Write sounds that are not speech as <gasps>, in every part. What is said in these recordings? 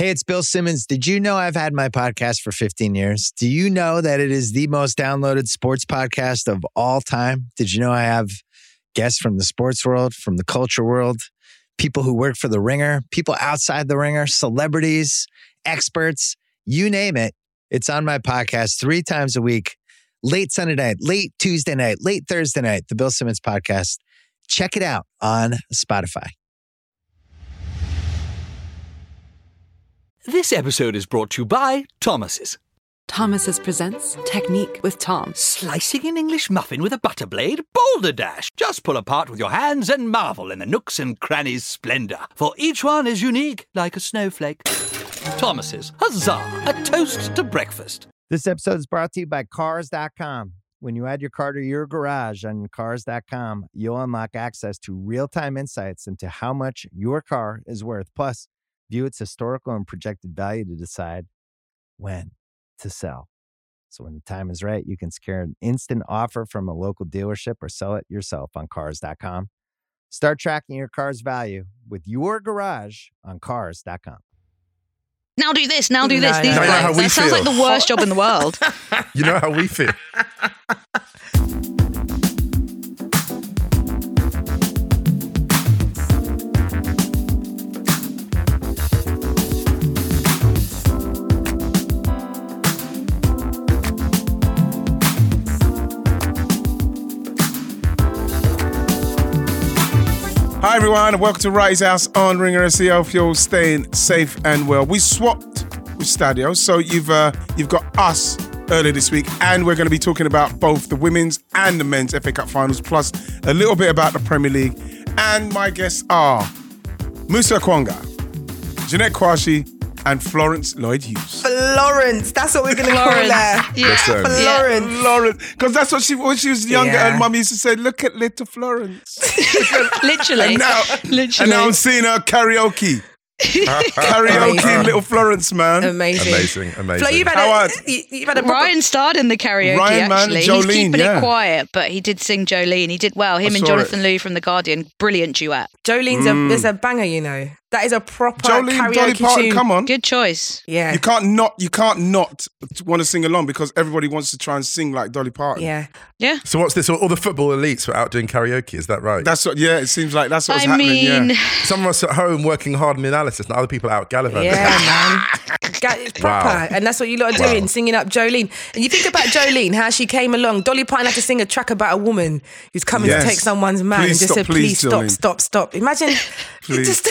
Hey, it's Bill Simmons. Did you know I've had my podcast for 15 years? Do you know that it is the most downloaded sports podcast of all time? Did you know I have guests from the sports world, from the culture world, people who work for the ringer, people outside the ringer, celebrities, experts, you name it. It's on my podcast three times a week, late Sunday night, late Tuesday night, late Thursday night, the Bill Simmons podcast. Check it out on Spotify. This episode is brought to you by Thomas's. Thomas's presents Technique with Tom. Slicing an English muffin with a butter blade? Boulder Dash! Just pull apart with your hands and marvel in the nooks and crannies' splendor, for each one is unique like a snowflake. Thomas's, huzzah! A toast to breakfast. This episode is brought to you by Cars.com. When you add your car to your garage on Cars.com, you'll unlock access to real time insights into how much your car is worth. Plus, view its historical and projected value to decide when to sell. So when the time is right, you can secure an instant offer from a local dealership or sell it yourself on cars.com. Start tracking your car's value with your garage on cars.com. Now do this, now do this. No, These no, no, how guys. we That sounds like the worst job in the world. <laughs> You know how we feel. <laughs> Hi everyone, and welcome to Wrighty's House on Ringer FC. Hope you're all staying safe and well. We swapped with Stadio, so you've uh, you've got us earlier this week, and we're going to be talking about both the women's and the men's FA Cup finals, plus a little bit about the Premier League. And my guests are Musa Okwonga, Jeanette Kwakye, and Florence Lloyd Hughes. Florence, that's what we're going to call her. Florence. <laughs> Yeah. Listen. Florence. Florence, because that's what she when she was younger, Yeah. and Mum used to say, "Look at little Florence." <laughs> Literally. and now, Literally. and now I'm seeing her karaoke. <laughs> karaoke Amazing. Little Florence, man. Amazing. Amazing, amazing. Flo, you've had, Howard. a, you- you've had a proper- Ryan starred in the karaoke Ryan, man, actually. He's keeping yeah. it quiet, but he did sing Jolene. He did well. Him I and saw Jonathan Liew from The Guardian. Brilliant duet. Jolene's a, mm. is a banger, you know. That is a proper. Jolene, karaoke Dolly Parton, tune. come on. Good choice. Yeah. You can't not you can't not want to sing along because everybody wants to try and sing like Dolly Parton. Yeah. Yeah. So what's this? All the football elites were out doing karaoke. Is that right? That's what yeah, it seems like that's what's I happening. mean, yeah. <laughs> Some of us at home working hard in the analysis, and other people out gallivanting. Yeah, <laughs> man. Ga- It's proper. Wow. And that's what you lot are doing, singing up Jolene. And you think about Jolene, how she came along. Dolly Parton had to sing a track about a woman who's coming Yes. to take someone's man Please and just stop, said, please, please, stop, stop, stop. Imagine. <laughs> Please. Just,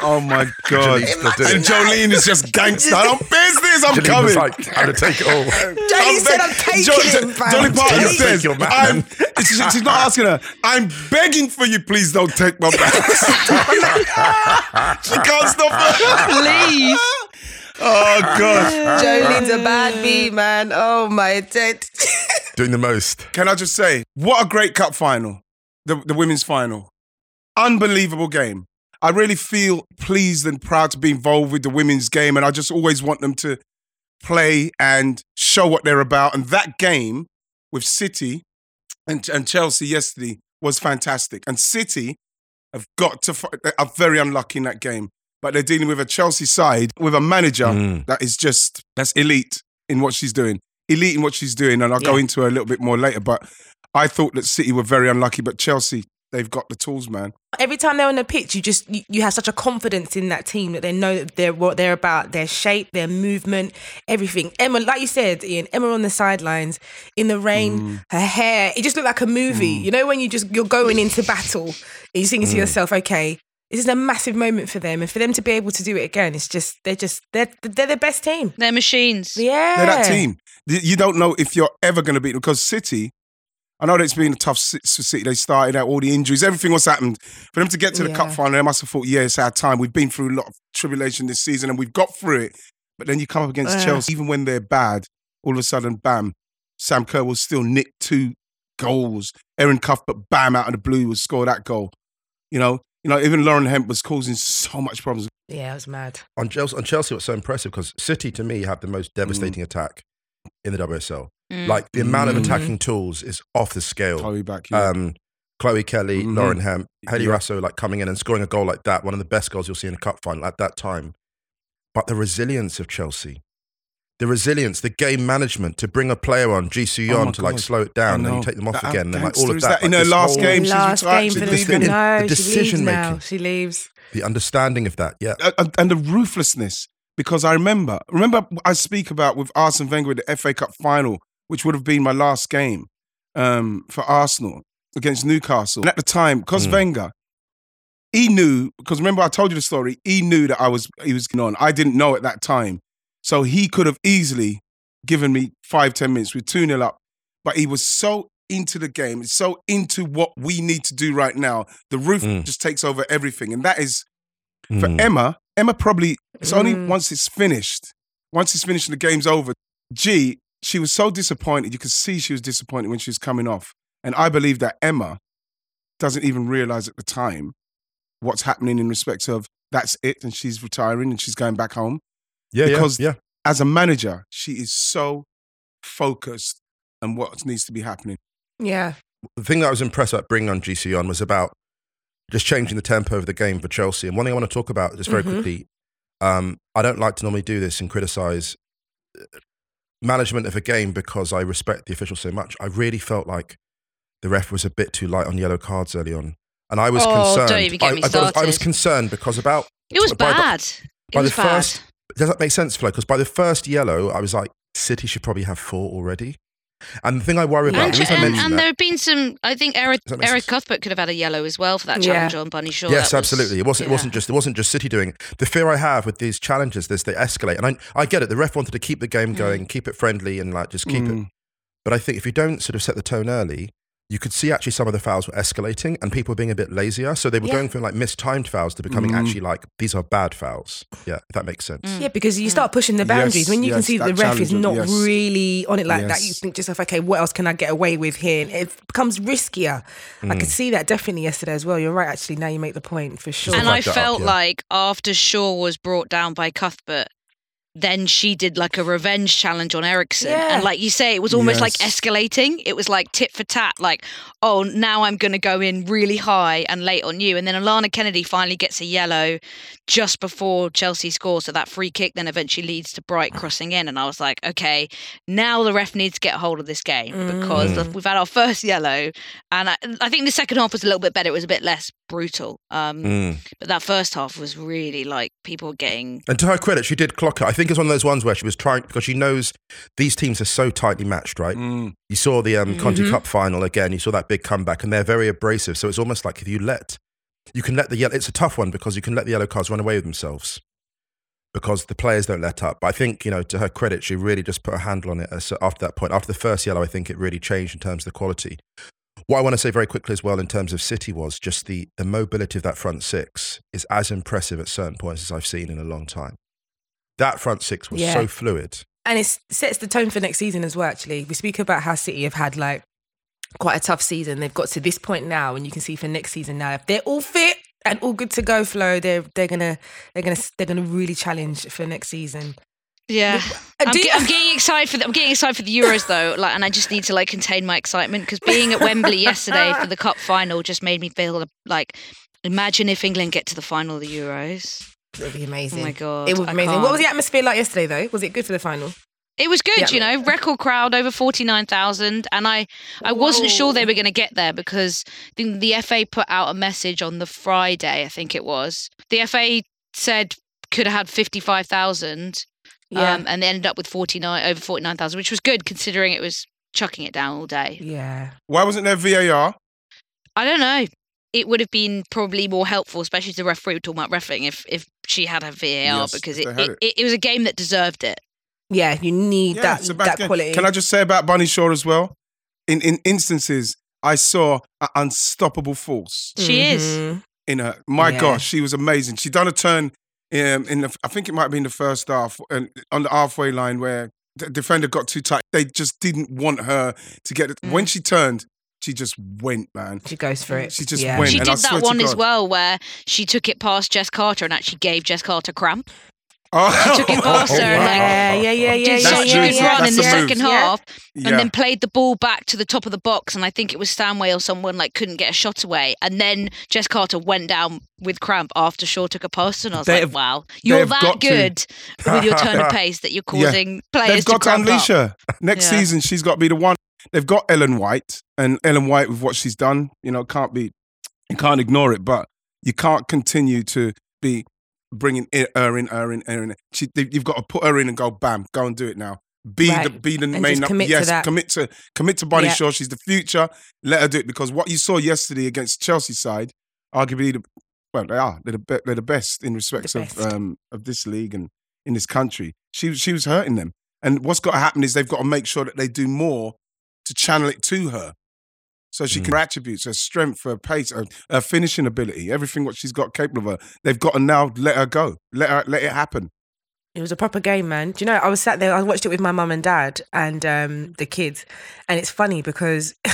Oh my god. Jolene's and. Jolene is just gangster. I'm business, I'm Janine coming. was like, I'm gonna take it all. Jolene said, I'm taking Jo- him, fam. Dolly Parton says, take your man. I'm, she's, she's not asking her, I'm begging for you, please don't take my man. <laughs> she can't stop her. please. Oh, God. Jolene's a bad bee, man. Oh, my dead. <laughs> doing the most. Can I just say, what a great cup final, the, the women's final. Unbelievable game. I really feel pleased and proud to be involved with the women's game, and I just always want them to play and show what they're about. And that game with City and, and Chelsea yesterday was fantastic. And City have got to, are very unlucky in that game, but they're dealing with a Chelsea side with a manager Mm. that is just, that's elite in what she's doing. Elite in what she's doing, and I'll go into her a little bit more later. But I thought that City were very unlucky, but Chelsea, they've got the tools, man. Every time they're on the pitch, you just you, you have such a confidence in that team that they know that they're what they're about, their shape, their movement, everything. Emma, like you said, Ian, Emma on the sidelines in the rain, Mm. her hair, it just looked like a movie. You know when you just you're going into battle and you're thinking to Mm. yourself, okay, this is a massive moment for them, and for them to be able to do it again, it's just they're just they're they're the best team. They're machines. Yeah, They're that team. You you don't know if you're ever going to beat them because City. I know that it's been a tough si- for City. They started out all the injuries, everything was happened. For them to get to the cup final, they must have thought, yeah, it's our time. We've been through a lot of tribulation this season and we've got through it. But then you come up against Uh. Chelsea, even when they're bad, all of a sudden, bam, Sam Kerr will still nick two goals. Erin Cuthbert, bam, out of the blue, will score that goal. You know, you know, even Lauren Hemp was causing so much problems. Yeah, it was mad. On Chelsea, on Chelsea, what's so impressive because City to me have the most devastating attack in the WSL. Mm. Like the amount of Mm. attacking tools is off the scale. Chloe back. yeah. Um, Chloe Kelly, Mhm. Lauren Hemp, Hayley Yeah. Raso, like coming in and scoring a goal like that, one of the best goals you'll see in a cup final at that time. but the resilience of Chelsea. The resilience, the game management to bring a player on, Ji Soo Oh to like God. slow it down, and then you take them off That again, and like all of is that. that in like her last whole- game? She's Last game for the leaving. The no, she decision leaves now. making. She leaves. the understanding of that, yeah. and- and- and the ruthlessness. Because I remember, remember, I speak about with Arsene Wenger with the FA Cup final, which would have been my last game um, for Arsenal against Newcastle. And at the time, because Mm. Wenger, he knew. Because remember, I told you the story. He knew that I was he was going on. I didn't know at that time, so he could have easily given me five ten minutes with two 0 up. But he was so into the game, so into what we need to do right now. The roof Mm. just takes over everything, and that is for Mm. Emma, Emma probably it's only Mm. once it's finished. Once it's finished and the game's over. G, she was so disappointed. You could see she was disappointed when she was coming off. And I believe that Emma doesn't even realize at the time what's happening in respect of that's it and she's retiring and she's going back home. yeah, yeah, because- yeah. As a manager, she is so focused on what needs to be happening. Yeah. the thing that I was impressed about bringing on GC on was about just changing the tempo of the game for Chelsea. And one thing I want to talk about just very Mhm. quickly, um, I don't like to normally do this and criticize uh, management of a game because I respect the officials so much. I really felt like the ref was a bit too light on yellow cards early on. And I was Oh, don't concerned. even get I, me I, thought- I was concerned because about It was by bad. It by was the bad. first does that make sense, Flo? Because by the first yellow, I was like, City should probably have four already. And the thing I worry about, and, the and, and that, there have been some. I think Erin Does that make Erin? Cuthbert could have had a yellow as well for that Yeah. challenge on Bunny Shaw. yes, That was- absolutely. It wasn't. It wasn't just. It wasn't just City doing. it. The fear I have with these challenges is they escalate, and I, I get it. The ref wanted to keep the game going, keep it friendly, and like just keep it. Mm. But I think if you don't sort of set the tone early, you could see actually some of the fouls were escalating, and people were being a bit lazier. So they were Yeah. going from like mistimed fouls to becoming Mm. actually like these are bad fouls. Yeah, if that makes sense. Mm. Yeah, because you start pushing the boundaries Yes, when you can see that the ref is not yes. really on it like that. You think to yourself, okay, what else can I get away with here? And it becomes riskier. I Mm. could see that definitely yesterday as well. You're right, actually. Now you make the point for sure. And I that up, felt yeah. like after Shaw was brought down by Cuthbert, then she did like a revenge challenge on Eriksson. Yeah. And like you say, it was almost like escalating. It was like tit for tat, like, oh, now I'm going to go in really high and late on you. And then Alana Kennedy finally gets a yellow just before Chelsea scores. So that free kick then eventually leads to Bright crossing in. And I was like, okay, now the ref needs to get a hold of this game because Mm. we've had our first yellow. And I, I think the second half was a little bit better. It was a bit less brutal. Um, Mm. but that first half was really like people were getting. And to her credit, she did clock it. I think it's one of those ones where she was trying because she knows these teams are so tightly matched, right? Mm. You saw the um, Conti Mhm. Cup final again. You saw that big comeback, and they're very abrasive. So it's almost like if you let, you can let the yellow. It's a tough one because you can let the yellow cards run away with themselves because the players don't let up. But I think you know, to her credit, she really just put a handle on it. as- After that point, after the first yellow, I think it really changed in terms of the quality. What I want to say very quickly as well in terms of City was just the the mobility of that front six is as impressive at certain points as I've seen in a long time. That front six was Yeah. so fluid. and it sets the tone for next season as well. Actually, we speak about how City have had like quite a tough season. They've got to this point now, and you can see for next season now, if they're all fit and all good to go, flow, they're they're gonna they're gonna they're gonna really challenge for next season. Yeah, Uh, I'm, do you- I'm getting excited for the, I'm getting excited for the Euros though, like, and I just need to like contain my excitement because being at Wembley yesterday for the cup final just made me feel like, imagine if England get to the final of the Euros. It would be amazing. Oh my god, It would be amazing. What was the atmosphere like yesterday, though? Was it good for the final? It was good, Yeah. you know, record crowd over forty nine thousand, and I I wasn't sure they were going to get there because the, the FA put out a message on the Friday, I think it was. The FA said could have had fifty five thousand, Yeah. um, and they ended up with forty nine over forty nine thousand, which was good considering it was chucking it down all day. yeah. Why wasn't there VAR? I don't know. It would have been probably more helpful, especially to the referee we're talking about refereeing, if if she had a VAR Yes, because if it it, it, it was a game that deserved it. Yeah, you need Yeah, that it's a bad that game. quality. Can I just say about Bunny Shaw as well? In in instances, I saw an unstoppable force She is. Mhm. in her. My Yeah. gosh, she was amazing. She done a turn um, in the, I think it might have been the first half and on the halfway line where the defender got too tight. They just didn't want her to get it. Mm. When she turned, she just went, man. She goes for it. She just yeah. went. She did that one as well where she took it past Jess Carter and actually gave Jess Carter cramp. Oh, She took it past her and like Yeah, yeah, yeah, yeah, did yeah, such yeah, a good yeah. run in the That's move. second Yeah. half, yeah. and then played the ball back to the top of the box. And I think it was Stanway or someone like couldn't get a shot away. And then Jess Carter went down with cramp after Shaw took a post, and I was They like, have- "Wow, you're that got to. good with your turn of <laughs> pace that you're Yeah. causing players They've got to, cramp unleash up." her. Next Yeah. season, she's got to be the one. They've got Ellen White, and Ellen White with what she's done, you know, can't be, you can't ignore it. But you can't continue to be bringing her in, her in, her in. She, you've got to put her in and go, bam, go and do it now. Be the be the And main. commit to yes, that. commit to commit to Bunny Yeah. Shaw. She's the future. Let her do it because what you saw yesterday against Chelsea side, arguably the well, they are they're the, be- they're the best in respects The of best. um of this league and in this country. She she was hurting them, and what's got to happen is they've got to make sure that they do more to channel it to her, so she can her attributes, her strength, her pace, her, her finishing ability, everything what she's got capable of. Her. They've got to now let her go, let her let it happen. It was a proper game, man. Do you know? I was sat there. I watched it with my mum and dad and um, the kids, and it's funny because <laughs>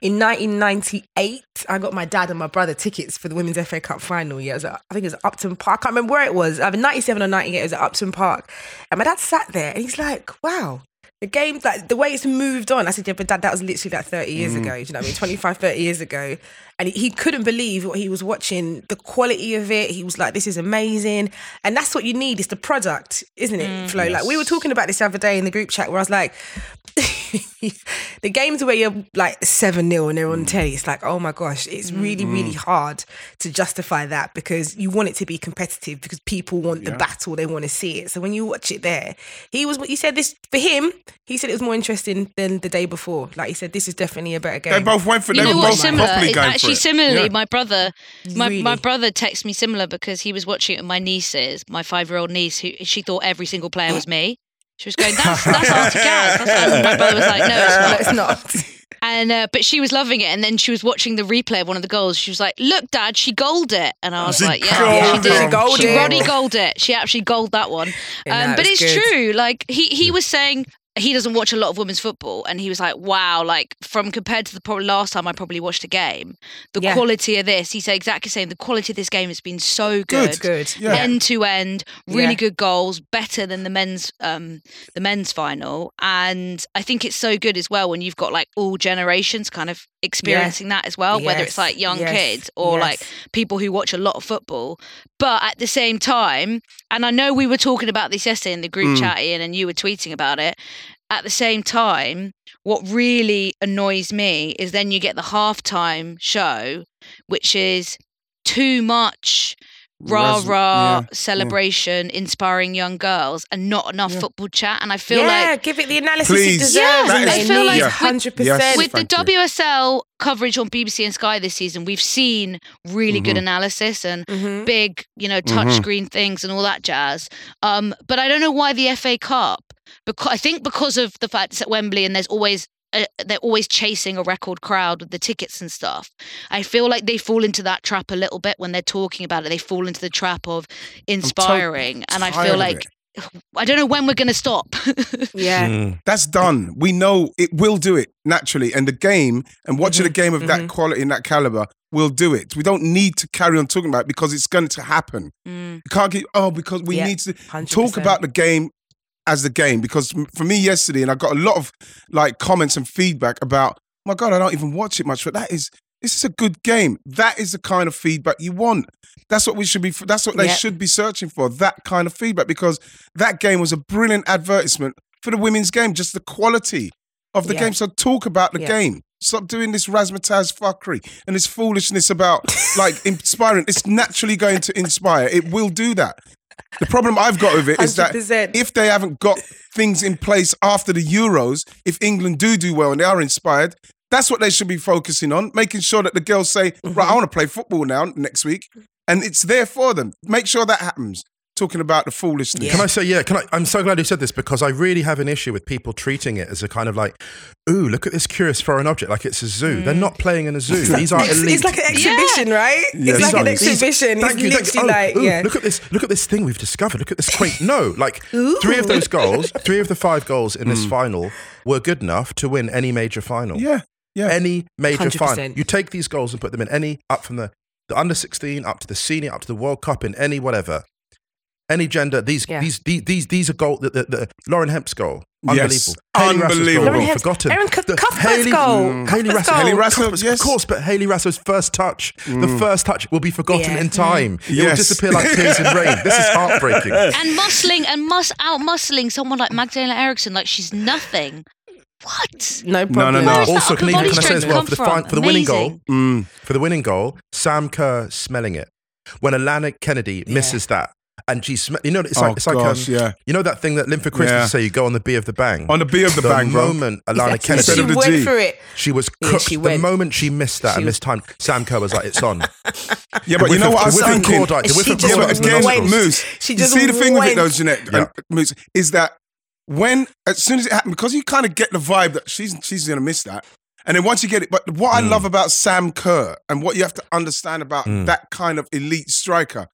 in 1998, I got my dad and my brother tickets for the Women's FA Cup final. Yeah, it was at, I think it was at Upton Park. I can't remember where it was. Either 97 or 98. It was at Upton Park, and my dad sat there and he's like, "Wow." The game, like the way it's moved on, I said, yeah, but dad, that was literally like 30 years mm. ago. Do You know what I mean? 25, 30 years ago. And he, he couldn't believe what he was watching, the quality of it. He was like, this is amazing. And that's what you need. It's the product, isn't it, mm. Flo? Like we were talking about this the other day in the group chat where I was like, <laughs> the games where you're like 7 0 and they're on mm. telly, it's like, oh my gosh, it's mm. really, really mm. hard to justify that because you want it to be competitive because people want the battle, they want to see it. So when you watch it there, he was, he said this for him, he said it was more interesting than the day before. Like he said, this is definitely a better game. They both went for. You They know were both similar? properly It's going actually for it. similarly, Yeah. my brother, my, my brother texted me similar because he was watching it with my nieces, my five year old niece, who she thought every single player was me. She was going, "That's that's Auntie Gaz." That's- And my brother was like, "No, it's <laughs> no, not." it's not. And uh, but she was loving it, and then she was watching the replay of one of the goals. She was like, "Look, Dad, she goaled it," and I was She like, "Yeah, goaled she did. She goaled she it. Roddy goaled it. She actually goaled that one." Um, no, but it's it's good. true. Like he he was saying. He doesn't watch a lot of women's football, and he was like, "Wow! Like from compared to the probably last time I probably watched a game, the Yeah. quality of this." He said exactly the same. The quality of this game has been so good, Good. Yeah. end to end, really Yeah. good goals, better than the men's um the men's final. And I think it's so good as well when you've got like all generations kind of experiencing that as well, whether it's like young yes, kids or like people who watch a lot of football. But at the same time, and I know we were talking about this yesterday in the group Mm. chat, Ian, and you were tweeting about it. At the same time, what really annoys me is then you get the halftime show, which is too much rah Res- rah yeah, celebration, inspiring young girls, and not enough Yeah. football chat. And I feel yeah, like give it the analysis Please. it deserves. Yeah, and I feel like needs with- 100%. Yes. with the Thank you. WSL coverage on BBC and Sky this season, we've seen really good analysis and Mhm. big, you know, touchscreen things and all that jazz. Um, but I don't know why the FA Cup. Because I think because of the fact it's at Wembley and there's always uh, they're always chasing a record crowd with the tickets and stuff. I feel like they fall into that trap a little bit when they're talking about it. They fall into the trap of inspiring, and I feel like. <sighs> I don't know when we're going to stop. <laughs> Yeah. Mm. That's done. We know it will do it naturally. And the game and watching Mhm, a game of that mhm. quality and that caliber will do it. We don't need to carry on talking about it because it's going to happen. Mm. You can't keep, oh, because we Yeah, need to 100%. talk about the game as the game. Because for me yesterday, and I got a lot of like comments and feedback about, my God, I don't even watch it much, but that is, this is a good game. That is the kind of feedback you want. That's what we should be, that's what they Yeah. should be searching for, that kind of feedback, because that game was a brilliant advertisement for the women's game, just the quality of the Yeah. game. So talk about the Yeah. game. Stop doing this razzmatazz fuckery and this foolishness about like inspiring. It's naturally going to inspire. It will do that. The problem I've got with it is that 100%. if they haven't got things in place after the Euros, if England do do well and they are inspired, that's what they should be focusing on, making sure that the girls say, right, I mm-hmm. want to play football now next week. And it's there for them. Make sure that happens. Talking about the foolishness. Can I say, yeah, can I? I'm so glad you said this because I really have an issue with people treating it as a kind of like, ooh, look at this curious foreign object, like it's a zoo. Mm. They're not playing in a zoo. These are It's, elite. it's like an exhibition, right? Yeah, it's like an these- exhibition. Thank it's you. Thank you. Oh, like, ooh, yeah. Look at this. Look at this thing we've discovered. Look at this quaint. No, like three of those goals, <laughs> three of the five goals in this mm. final were good enough to win any major final. Yeah. Yeah. Any major 100%. final. You take these goals and put them in any up from the, the under 16 up to the senior up to the World Cup in any whatever. Any gender. These Yeah. these, these these these are goal. The, the, the Lauren Hemp's goal, Yes. unbelievable. Hayley Raso's goal, Unbelievable. we've Hemp's- forgotten. Erin Cuth- The- Cuthbert's Hayley- goal. Mm. Hayley Cuthbert's Raso, goal. Hayley Raso, Cuthbert's- yes. of course, but Hayley Raso's first touch, the Mm. first touch will be forgotten Yeah. in time. It will disappear like <laughs> tears in rain. This is heartbreaking. <laughs> and muscling and mus out muscling someone like Magdalena Eriksson like she's nothing. What? No no, problem. no. Where is that Also, can, even, body can I say strength as well come for the, from? for the winning goal? Amazing. Mm. For the winning goal, Sam Kerr smelling it when Alana Kennedy misses that, and she sm- you know it's like oh it's like gosh, um, yeah. you know that thing that Linford Chris Yeah. say you go on the B of the bang On the B of the, bang, bro. moment Alana Exactly. Kennedy Instead She the went G. for it. she was Yeah, cooked. she the went. moment she missed that She and was- missed time, Sam Kerr was like, "It's on." <laughs> Yeah, but you know what I was The whiff of thinking? Cordite, She just Yeah, but again, went. Moose. She you just see the thing with it, though, Jeanette, Yeah. and Moose, is that when as soon as it happened, because you kind of get the vibe that she's she's gonna miss that, and then once you get it, but what I Mm. love about Sam Kerr and what you have to understand about Mm. that kind of elite striker,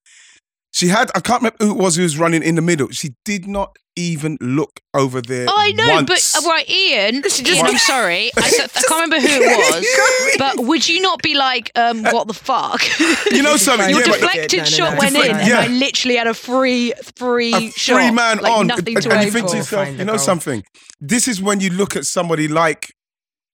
she had I can't remember who it was who was running in the middle. She did not even look over there. I know, once. but uh, right, Ian. Just- Ian, I'm sorry, <laughs> I, don't- I can't remember who it <laughs> was. But would you not be like, um, what the fuck? you know something, Your yeah, deflected No, no, no, shot no. went in, and I literally had a free, free a shot, free man like on, nothing and, to and you think to yourself, you know something. This is when you look at somebody like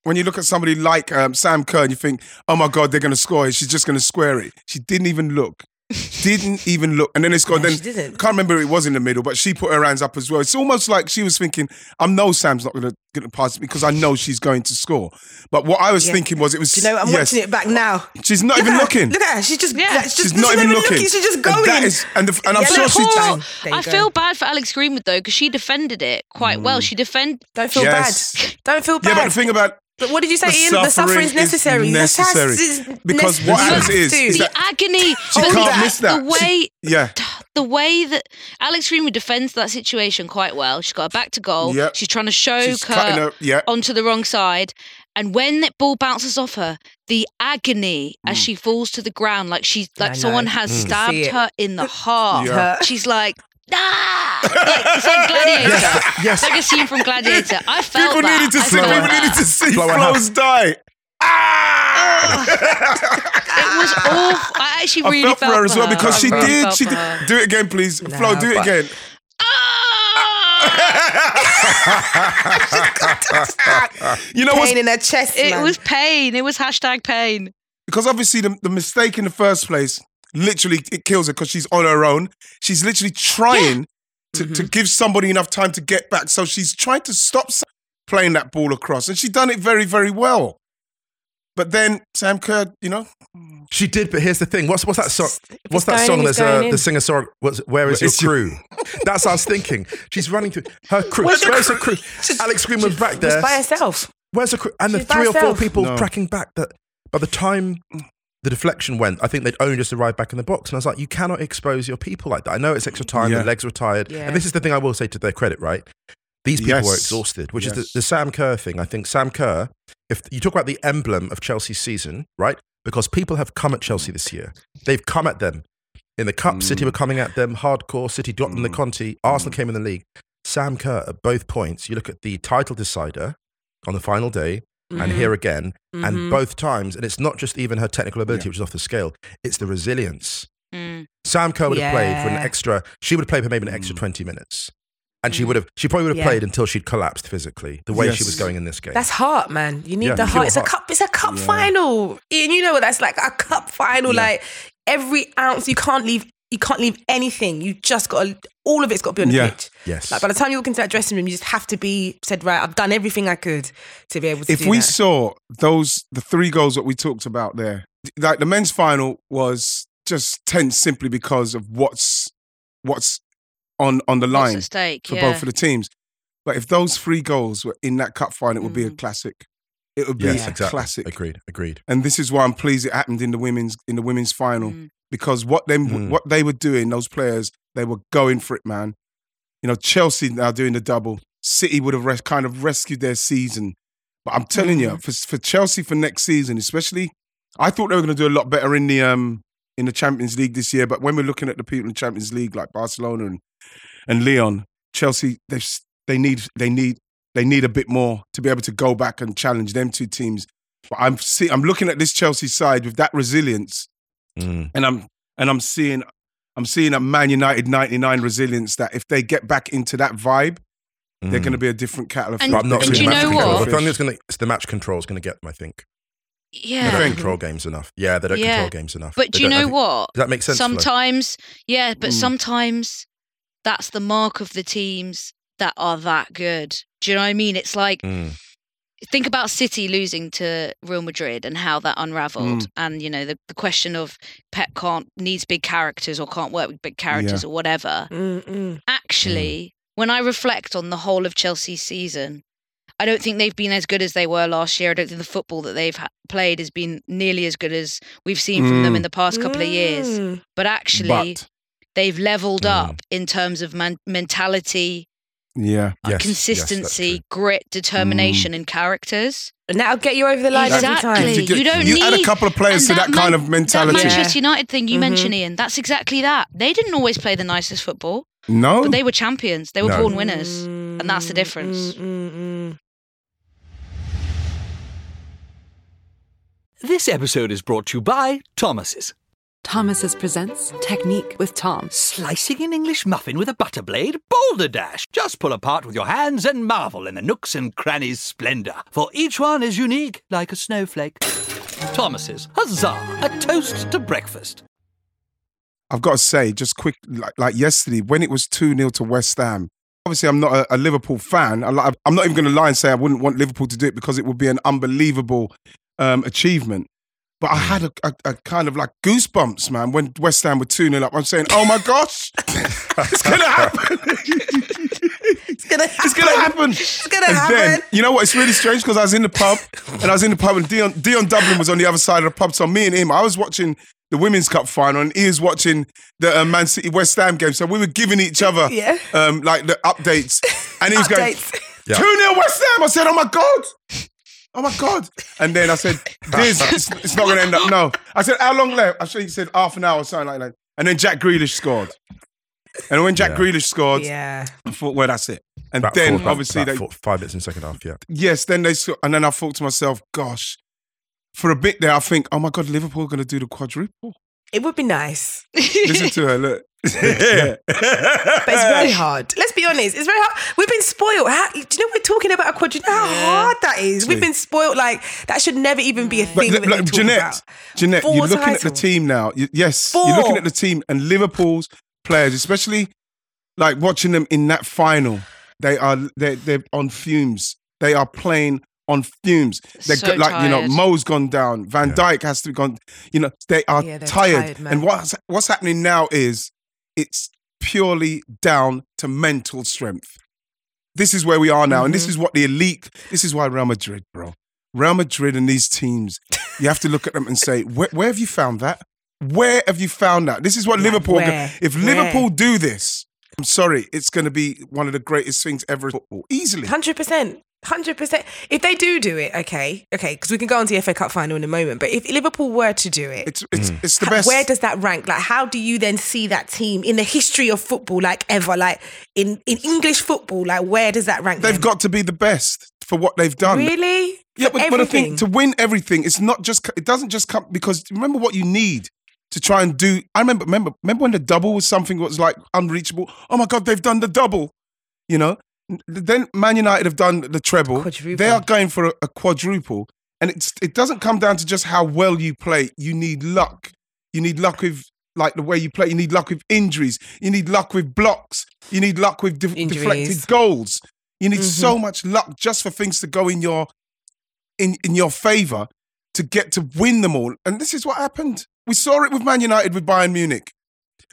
when you look at somebody like um, Sam Kerr, and you think, "Oh my God, they're going to score! it. She's just going to square it." She didn't even look. <laughs> didn't even look, and then it's gone. Yeah, then she didn't. I can't remember who it was in the middle, but she put her hands up as well. It's almost like she was thinking, "I know Sam's not going to pass it because I know she's going to score." But what I was Yeah. thinking was, it was Do you know, I'm yes, watching it back now. She's not Look even her. looking. Look at her. She's just, Yeah. like, she's, She's just, not even looking. She's just And going. that is- and, the, and I'm Yeah, sure she's. poor- Poor- There you I go. feel bad for Alex Greenwood though because she defended it quite well. Mm. She defend. Don't feel Yes. bad. Don't feel bad. Yeah, but the thing about But what did you say, The Ian? The suffering is suffering is necessary. That's how necessary. Because necessary. what happens is, is the agony. She the, can't miss that. The She- way, yeah. the way that Alex Greenwood defends that situation quite well. She's got her back to goal. Yep. She's trying to show She's her her. Yeah. onto the wrong side. And when that ball bounces off her, the agony Mm. as she falls to the ground, like she's like someone has Mm. stabbed her in the <laughs> heart. Yeah. She's like, ah! Like, it's like <laughs> Gladiator. yes. It's like a scene from Gladiator. I felt People that. needed to I see. felt People that. needed to see Flo, what Flo's die. Ah! It was awful. I actually I really felt for her as well because I she really did. She did. Do it again, please. Nah, Flo, do it but- again. Ah! <laughs> You know what's Pain in her chest, It man. was pain. It was hashtag pain. because obviously the, the mistake in the first place literally it kills her because she's on her own. She's literally trying to, to give somebody enough time to get back. So she's trying to stop playing that ball across, and she done it very, very well. But then Sam Kerr, you know, She did, but here's the thing. What's what's that song? What's that song? There's a uh, the singer song. What's Where is your It's your- crew? That's what I was thinking. She's running through her crew. Where's Where's, her crew? Alex Green was back Just there. by herself. Where's the crew? And the She's by three or four people No. tracking back. That by the time the deflection went, I think they'd only just arrived back in the box, and I was like, you cannot expose your people like that. I know it's extra time. Yeah. The legs were tired, Yeah. and this is the thing I will say to their credit, right? These people were exhausted, which is the, the Sam Kerr thing. I think Sam Kerr, if you talk about the emblem of Chelsea's season, right? Because people have come at Chelsea this year. They've come at them. In the Cup, City were coming at them hardcore. City got them the Mm. Conti. Arsenal came in the league. Sam Kerr, at both points, you look at the title decider on the final day, and here again, and Mhm. both times, and it's not just even her technical ability, which is off the scale, it's the resilience. Mm. Sam Kerr would have played for an extra, she would have played for maybe an extra 20 minutes. And she would have, she probably would have Yeah. played until she'd collapsed physically, the way she was going in this game. That's heart, man. You need Yeah, the pure heart. It's a cup. It's a cup Yeah. final. Ian, you know what that's like. A cup final. Yeah. Like every ounce, you can't leave. You can't leave anything. You just got to. All of it's got to be on the Yeah. pitch. yes. Like by the time you walk into that dressing room, you just have to be said right. I've done everything I could to be able to. if do we that. saw those the three goals that we talked about there, like the men's final was just tense simply because of what's what's on on the line at stake? for yeah. both of the teams. But if those three goals were in that cup final, it would be a Mm. classic. It would be yes, a exactly. classic. Agreed, agreed. And this is why I'm pleased it happened in the women's in the women's final Mm. Because what them Mm. what they were doing, those players, they were going for it, man. You know, Chelsea now doing the double. City would have res- kind of rescued their season, but I'm telling you, for for Chelsea for next season, especially, I thought they were going to do a lot better in the um in the Champions League this year. But when we're looking at the people in the Champions League like Barcelona and and Lyon, Chelsea, they they need they need they need a bit more to be able to go back and challenge them two teams. But I'm see, I'm looking at this Chelsea side with that resilience Mm. and I'm and I'm seeing I'm seeing a Man United 99 resilience that if they get back into that vibe, they're going to be a different kettle of And- But I'm not and seeing do you match know control. what? The thing that's going to, it's the match control is going to get them. I think Yeah, they Yeah. don't control games enough. Yeah, they don't Yeah. control games enough. But They do you know think- what? Does that make sense? Flo? Sometimes, yeah, but Mm. sometimes that's the mark of the teams that are that good. Do you know what I mean? It's like Mm. Think about City losing to Real Madrid and how that unraveled, and you know the, the question of Pep can't needs big characters or can't work with big characters or whatever. Mm-mm. Actually, when I reflect on the whole of Chelsea's season. I don't think they've been as good as they were last year. I don't think the football that they've ha- played has been nearly as good as we've seen from them Mm. in the past couple of years. Mm. But actually, But they've leveled Mm. up in terms of man- mentality, yeah, Yes, yes, consistency, true. grit, determination, and characters. And that'll get you over the line every Exactly. time. To get- You don't you add a couple of players to that, that kind man- of mentality. That Yeah. Manchester United thing you Mhm. mentioned, Ian, that's exactly that. They didn't always play the nicest football, no, but they were champions. They were No. born winners. and that's the difference. Mm, mm, mm. This episode is brought to you by Thomas's. Thomas's presents Technique with Tom. Slicing an English muffin with a butter blade? Boulder Dash! Just pull apart with your hands and marvel in the nooks and crannies' splendor, for each one is unique like a snowflake. Thomas's, huzzah! A toast to breakfast. I've got to say, just quick, like, like yesterday, when it was 2 0 to West Ham, obviously I'm not a, a Liverpool fan. I, I'm not even going to lie and say I wouldn't want Liverpool to do it because it would be an unbelievable um, achievement. But I had a, a, a kind of like goosebumps, man, when West Ham were 2 0 up. I'm saying, oh my gosh, it's going to happen. It's gonna happen. It's going to happen. It's gonna and happen. then, you know what? It's really strange because I was in the pub and I was in the pub and Dion, Dion Dublin was on the other side of the pub. So me and him, I was watching the Women's Cup final and he was watching the uh, Man City West Ham game. So we were giving each other <laughs> Yeah. um, like the updates. And he was going, 2 0 West Ham. I said, oh my God. Oh my God. And then I said, this, it's, it's not going to end up. No. I said, how long left? I think he said half an hour or something like that. And then Jack Grealish scored. And when Jack Yeah. Grealish scored, Yeah. I thought, well, that's it. And About then four- obviously about they, four- five minutes in the second half. Yeah. yes, then they saw, and then I thought to myself, gosh, for a bit there, I think, oh my God, Liverpool are going to do the quadruple. It would be nice. Listen to her, look. But it's very <laughs> hard. Let's be honest. It's very hard. We've been spoiled. How, do you know we're talking about a quadruple? You know how hard that is? We've been spoiled. Like that should never even be a thing. look, that they look, talk Jeanette, about. Jeanette, Four you're looking at the team now. You- yes, Four. you're looking at the team and Liverpool's players, especially like watching them in that final. They are they're, they're on fumes. They are playing on fumes. They're So go- like you know. Mo's gone down. Van Yeah. Dijk has to be gone. You know, they are Yeah, tired. tired, and what's what's happening now is it's purely down to mental strength. This is where we are now, and this Mhm. is what the elite. This is why Real Madrid, bro. Real Madrid and these teams, you have to look at them and say, where, where have you found that? Where have you found that? This is what Like, Liverpool. where? If Where? Liverpool do this, I'm sorry, it's going to be one of the greatest things ever football, easily. Hundred percent. Hundred percent. If they do do it, okay, okay, because we can go on to the FA Cup final in a moment. But if Liverpool were to do it, It's it's Mm. it's the best. where does that rank? Like, how do you then see that team in the history of football, like ever, like in in English football? Like, where does that rank? They've them? got to be the best for what they've done. really. Yeah, but, but I think to win everything, it's not just it doesn't just come because remember what you need to try and do. I remember remember remember when the double was something that was like unreachable. Oh my god, they've done the double. You know, then Man United have done the treble. Quadruple. They are going for a, a quadruple, and it's it doesn't come down to just how well you play. You need luck. You need luck with like the way you play. You need luck with injuries. You need luck with blocks. You need luck with def- Injuries. deflected goals. You need Mhm. so much luck just for things to go in your in in your favor to get to win them all. And this is what happened. We saw it with Man United with Bayern Munich.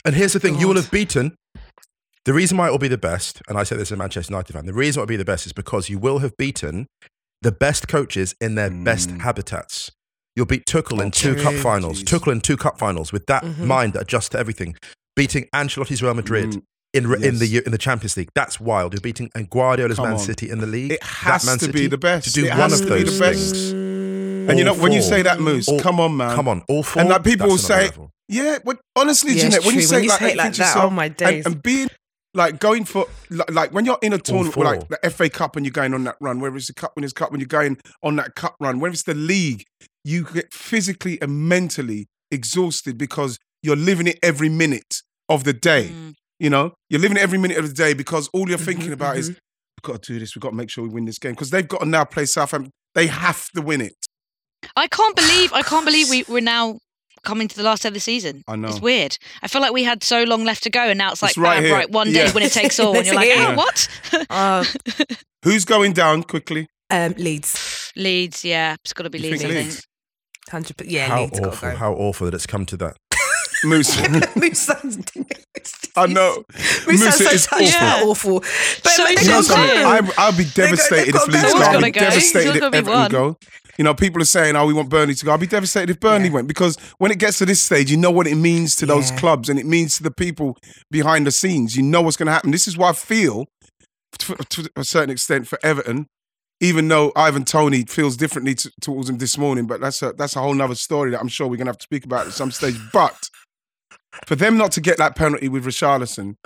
And here's the thing: you will have beaten. The reason why it will be the best, and I say this as a Manchester United fan, the reason it will be the best is because you will have beaten the best coaches in their best Mm. habitats. You'll beat Tuchel in Oh, two cup finals. Jeez. Tuchel in two cup finals with that Mhm. mind that adjusts to everything. Beating Ancelotti's Real Madrid Mm, in in the in the Champions League. That's wild. You're beating and Guardiola's Come Man on. City in the league. It That has Man to be the best. to do It one has of to be the those best. things. And you know All when you say that, Moose, All- come on, man. Come on, all four. And like people will say, level. yeah, but honestly, Yeah, it's Jeanette, when you say When you like, say it like that, yourself, oh my and- days. and, being like going for like, like when you're in a tournament like the FA Cup and you're going on that run, whether it's the Cup Winners' Cup when you're going on that cup run, whether it's the league, you get physically and mentally exhausted because you're living it every minute of the day. Mm. You know, you're living every minute of the day because all you're Mhm, thinking about is mhm. we've got to do this. We've got to make sure we win this game because they've got to now play Southampton. They have to win it. I can't believe I can't believe we, we're now coming to the last day of the season. I know. It's weird. I feel like we had so long left to go, and now it's like, It's right bam, right, one day Yeah. when it <laughs> takes all, and you're like, Yeah. oh, what? Uh, <laughs> <laughs> Who's going down quickly? um, Leeds, Leeds, yeah, it's got to be You Leeds. think I Leeds? think. hundred. Yeah, how Leeds awful! got to How awful that it's come to that. Moose. go. I know. Moose Moose, sounds so awful. not awful. But So like, it's You know they've just got something? to I'm, go. I'll be devastated got- if they've Leeds go. I'll be Someone's gotta go. devastated if Everton go. You know, people are saying, "Oh, we want Burnley to go." I'd be devastated if Burnley Yeah. went because when it gets to this stage, you know what it means to those clubs and it means to the people behind the scenes. You know what's going to happen. This is why I feel, to, to a certain extent, for Everton. Even though Ivan Toney feels differently to, towards him this morning, but that's a that's a whole nother story that I'm sure we're gonna have to speak about at some stage. But for them not to get that penalty with Richarlison,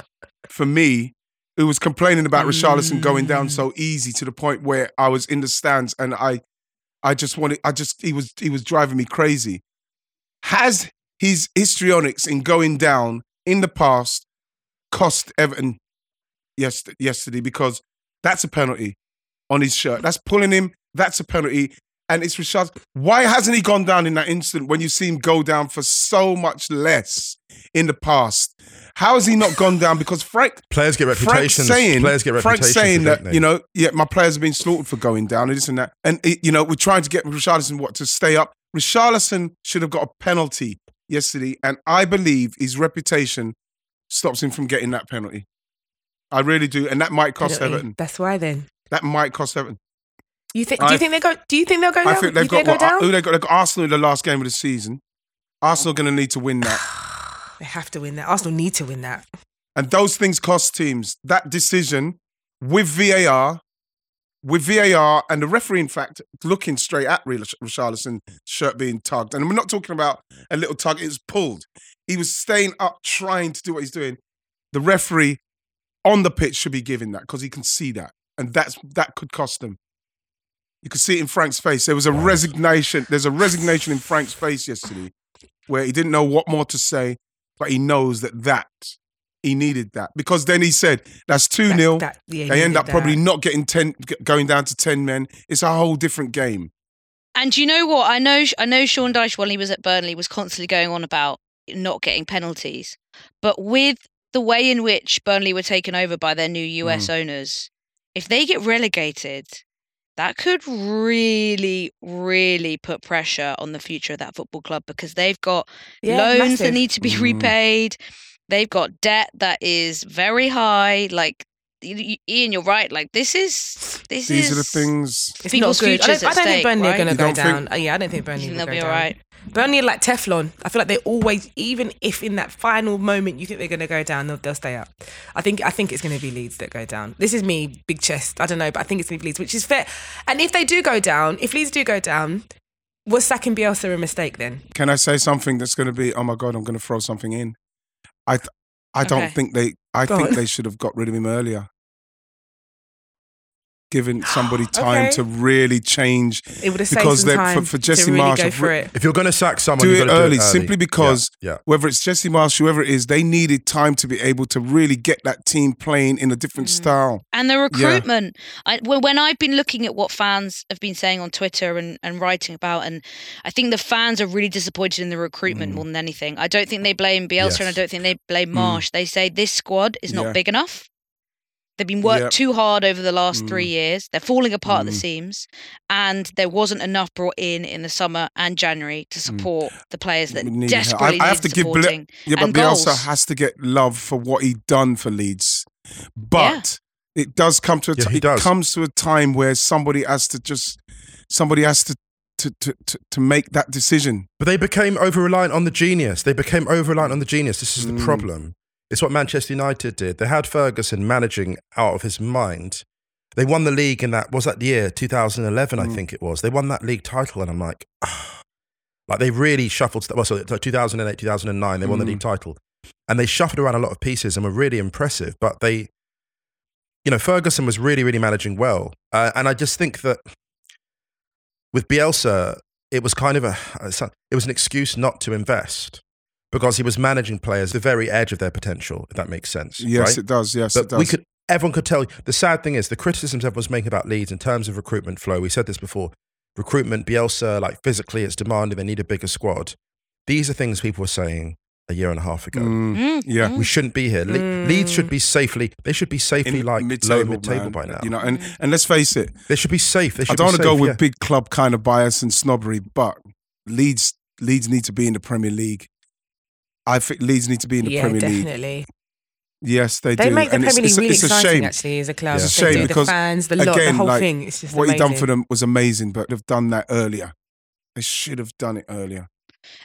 for me, who was complaining about Richarlison going down mm. so easy to the point where I was in the stands and I I just wanted I just he was he was driving me crazy. Has his histrionics in going down in the past cost Everton yes, yesterday because that's a penalty on his shirt. That's pulling him. That's a penalty. And it's Richard. Why hasn't he gone down in that instant when you see him go down for so much less in the past? How has he not gone down? Because Frank, Players get Frank's reputations. saying, players get reputations. Frank's saying that you know, yeah, my players have been slaughtered for going down and this and that, and you know, we're trying to get Richarlison what to stay up. Richarlison should have got a penalty yesterday, and I believe his reputation stops him from getting that penalty. I really do, and that might cost Penalty. Everton. That's why then. That might cost Everton. You think? Do I- you think they go? Do you think they'll go down? Think they've you got, think they'll what, go down? who they got? They've got Arsenal in the last game of the season. Arsenal going to need to win that, <sighs> They have to win that. Arsenal need to win that. and those things cost teams. That decision with VAR, with VAR, and the referee, in fact, looking straight at Rich- Richarlison shirt being tugged, and we're not talking about a little tug; it was pulled. He was staying up, trying to do what he's doing. The referee on the pitch should be giving that because he can see that, and that's that could cost them. You could see it in Frank's face. There was a resignation. There's a resignation in Frank's face yesterday, where he didn't know what more to say, but he knows that that he needed that because then he said that's two 0 That- that- yeah, They end need up probably not getting ten, going down to ten men. It's a whole different game. And you know what? I know I know Sean Dyche when he was at Burnley was constantly going on about not getting penalties. But with the way in which Burnley were taken over by their new US Mm. owners, if they get relegated, that could really, really put pressure on the future of that football club because they've got Yeah, loans that need to be <laughs> Mm. repaid. They've got debt that is very high. Like y- y- Ian, you're right. Like this is this These is are the things. It's not good. I don't, I don't think stake, Burnley are going to go down. think- Uh, yeah, I don't think Burnley think they'll be all right. Burnley are like Teflon. I feel like they always, even if in that final moment you think they're going to go down, they'll, they'll stay up. I think I think it's going to be Leeds that go down. This is me, big chest. I don't know, but I think it's going to be Leeds, which is fair. And if they do go down, if Leeds do go down, was sacking Bielsa a mistake then? Can I say something that's going to be? Oh my god, I'm going to throw something in. I, th- I don't Okay. think they. I Go think on. they should have got rid of him earlier. Giving <gasps> somebody time Okay. to really change It would have saved because some they time for, for Jesse to really Marsch. go for it. If you're going to sack someone, do it early, do it simply because yeah. whether it's Jesse Marsch, whoever it is, they needed time to be able to really get that team playing in a different Mm. style. And the recruitment. I, when when I've been looking at what fans have been saying on Twitter and, and writing about, and I think the fans are really disappointed in the recruitment Mm. more than anything. I don't think they blame Bielsa and I don't think they blame Mm. Marsch. They say this squad is not Yeah. big enough. They've been worked Yep. too hard over the last three Mm. years. They're falling apart at the Mm. seams, and there wasn't enough brought in in the summer and January to support the players that We needed help. desperately Mm. I, I have need to give Bile- yeah, but and Bielsa has to get love for what he done for Leeds. But it does come to a Yeah, ti- he it comes to a time where somebody has to just somebody has to to to to, to make that decision. But they became over reliant on the genius. They became over reliant on the genius. This is the Mm. problem. It's what Manchester United did. They had Ferguson managing out of his mind. They won the league in that was that the year 2011, I Mm. think it was. They won that league title, and I'm like, ah. <sighs> like they really shuffled. Well, so 2008, 2009, they won the Mm. league title, and they shuffled around a lot of pieces and were really impressive. But they, you know, Ferguson was really, really managing well, uh, and I just think that with Bielsa, it was kind of a <sighs> it was an excuse not to invest because he was managing players at the very edge of their potential, if that makes sense. Yes, right? it does. Yes, But it does. we could, everyone could tell. you. The sad thing is, the criticisms everyone's making about Leeds in terms of recruitment flow. We said this before. Recruitment, Bielsa, like physically, it's demanding. They need a bigger squad. These are things people were saying a year and a half ago. Mm, Mm, yeah. mm. We shouldn't be here. Le- Leeds should be safely. They should be safely In like low mid-table, mid-table man, by now. You know, and, and let's face it, they should be safe. They should I don't want to safe, go with yeah. big club kind of bias and snobbery, but Leeds Leeds need to be in the Premier League. I think Leeds need to be in the yeah, Premier League. definitely. Yes, they, They do. make the And Premier League it's, really it's, a, exciting, shame. actually, as a club. Yeah. It's a They shame do, because, the fans, the lot, the whole like, thing. It's just what amazing. he done for them was amazing, but they've done that earlier. They should have done it earlier.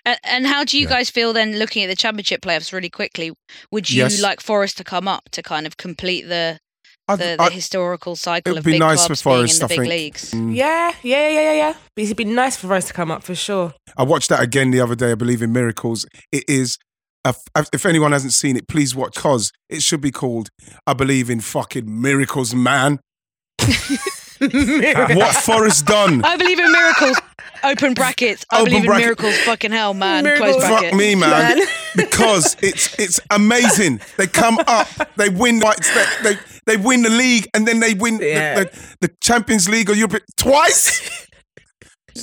And, and how do you Yeah. guys feel then looking at the championship playoffs really quickly? Would you Yes. like Forest to come up to kind of complete the the, the I, historical cycle it'd of be big nice for clubs being in Forest, the I big think. leagues? mm, Yeah, yeah, yeah, yeah, yeah. But it'd be nice for us to come up for sure. I watched that again the other day. I believe in miracles. It is. A, if anyone hasn't seen it, please watch. Cause it should be called "I Believe in Fucking Miracles, Man." what Forest done? I believe in miracles. Open brackets. I Open believe bracket. in miracles. Fucking hell, man. Miracles. Close bracket. Fuck me, man. Man. <laughs> because it's it's amazing. They come up, they win, they, they they win the league, and then they win the- the, the, Champions League or Europe twice.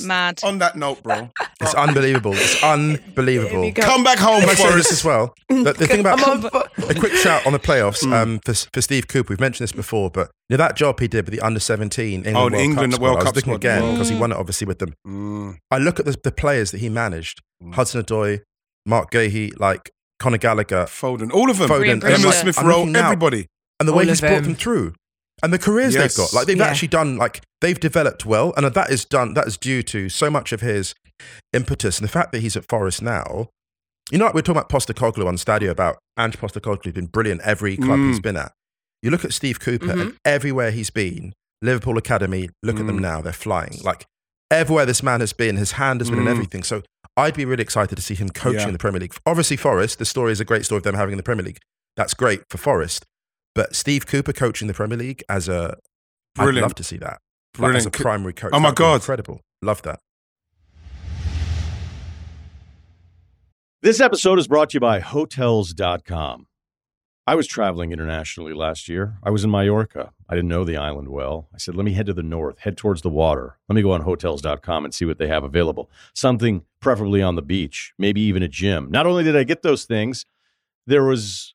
Mad. On that note, bro, <laughs> It's unbelievable. It's <laughs> unbelievable. come back home, Can I say this as well? The, the thing about <laughs> on- a quick shout on the playoffs Mm. um, for, for Steve Cooper. We've mentioned this before, but you know that job he did with the under seventeen England Oh, the World England Cup World squad. I was Cup looking squad. again Mm. because he won it obviously with them. Mm. I look at the, the players that he managed: Mm. Hudson Odoi, Marc Guehi, like Conor Gallagher, Foden, all of them. Foden, Rhian and Emile like- Smith I'm Rowe, everybody. and the All way of he's brought them. them through, and the careers Yes. they've got. Like they've Yeah. actually done. Like they've developed well, and that is done. That is due to so much of his impetus and the fact that he's at Forest now. You know, like we we're talking about Postecoglou on Stadio about Ange Postecoglou has been brilliant every club Mm. he's been at. You look at Steve Cooper and everywhere he's been, Liverpool Academy, look at them Mm. now, they're flying. Like everywhere this man has been, his hand has been in Mm. everything. So I'd be really excited to see him coaching Yeah. the Premier League. Obviously, Forest, the story is a great story of them having in the Premier League. That's great for Forest. But Steve Cooper coaching the Premier League as a, I'd love to see that. Like, as a primary coach. Oh my God. Incredible. Love that. This episode is brought to you by Hotels.com. I was traveling internationally last year. I was in Mallorca. I didn't know the island well. I said, let me head to the north, head towards the water. Let me go on Hotels.com and see what they have available. Something preferably on the beach, maybe even a gym. Not only did I get those things, there was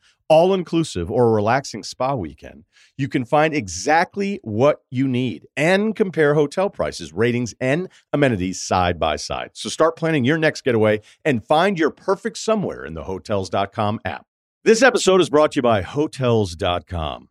all inclusive or a relaxing spa weekend, you can find exactly what you need and compare hotel prices, ratings, and amenities side by side. So start planning your next getaway and find your perfect somewhere in the hotels.com app. This episode is brought to you by hotels.com.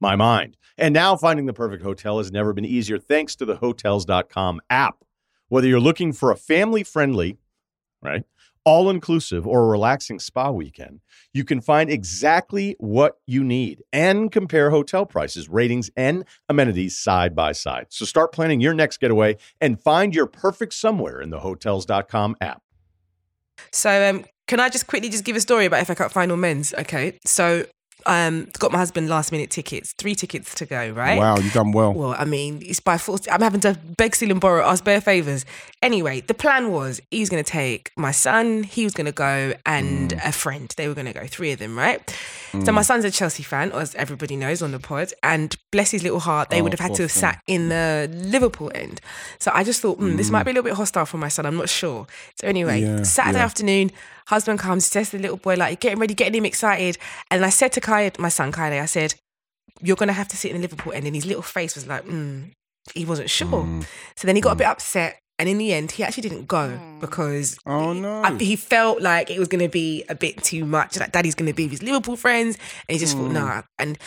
my mind. And now finding the perfect hotel has never been easier thanks to the hotels.com app. Whether you're looking for a family friendly, right, all inclusive or a relaxing spa weekend, you can find exactly what you need and compare hotel prices, ratings, and amenities side by side. So start planning your next getaway and find your perfect somewhere in the hotels.com app. So, um, can I just quickly just give a story about FA Cup final men's? Okay, so um, got my husband last minute tickets, three tickets to go. Right. Wow, you've done well. Well, I mean, it's by force. I'm having to beg, steal, and borrow, ask bare favors. Anyway, the plan was he's going to take my son, he was going to go, and Mm. a friend. They were going to go, three of them, right? So my son's a Chelsea fan, as everybody knows on the pod, and bless his little heart, they Oh, would have had to have sat in the Liverpool end. So I just thought, mm, this might be a little bit hostile for my son. I'm not sure. So anyway, Yeah, Saturday yeah. afternoon, husband comes, says to the little boy, like, getting ready, getting him excited. And I said to Kai, my son Kylie, I said, you're going to have to sit in the Liverpool end. And his little face was like, mm, he wasn't sure. Mm. So then he got a bit upset. And in the end, he actually didn't go because Oh, no. I- he felt like it was going to be a bit too much. Like daddy's going to be with his Liverpool friends, and he just thought, Mm. nah. And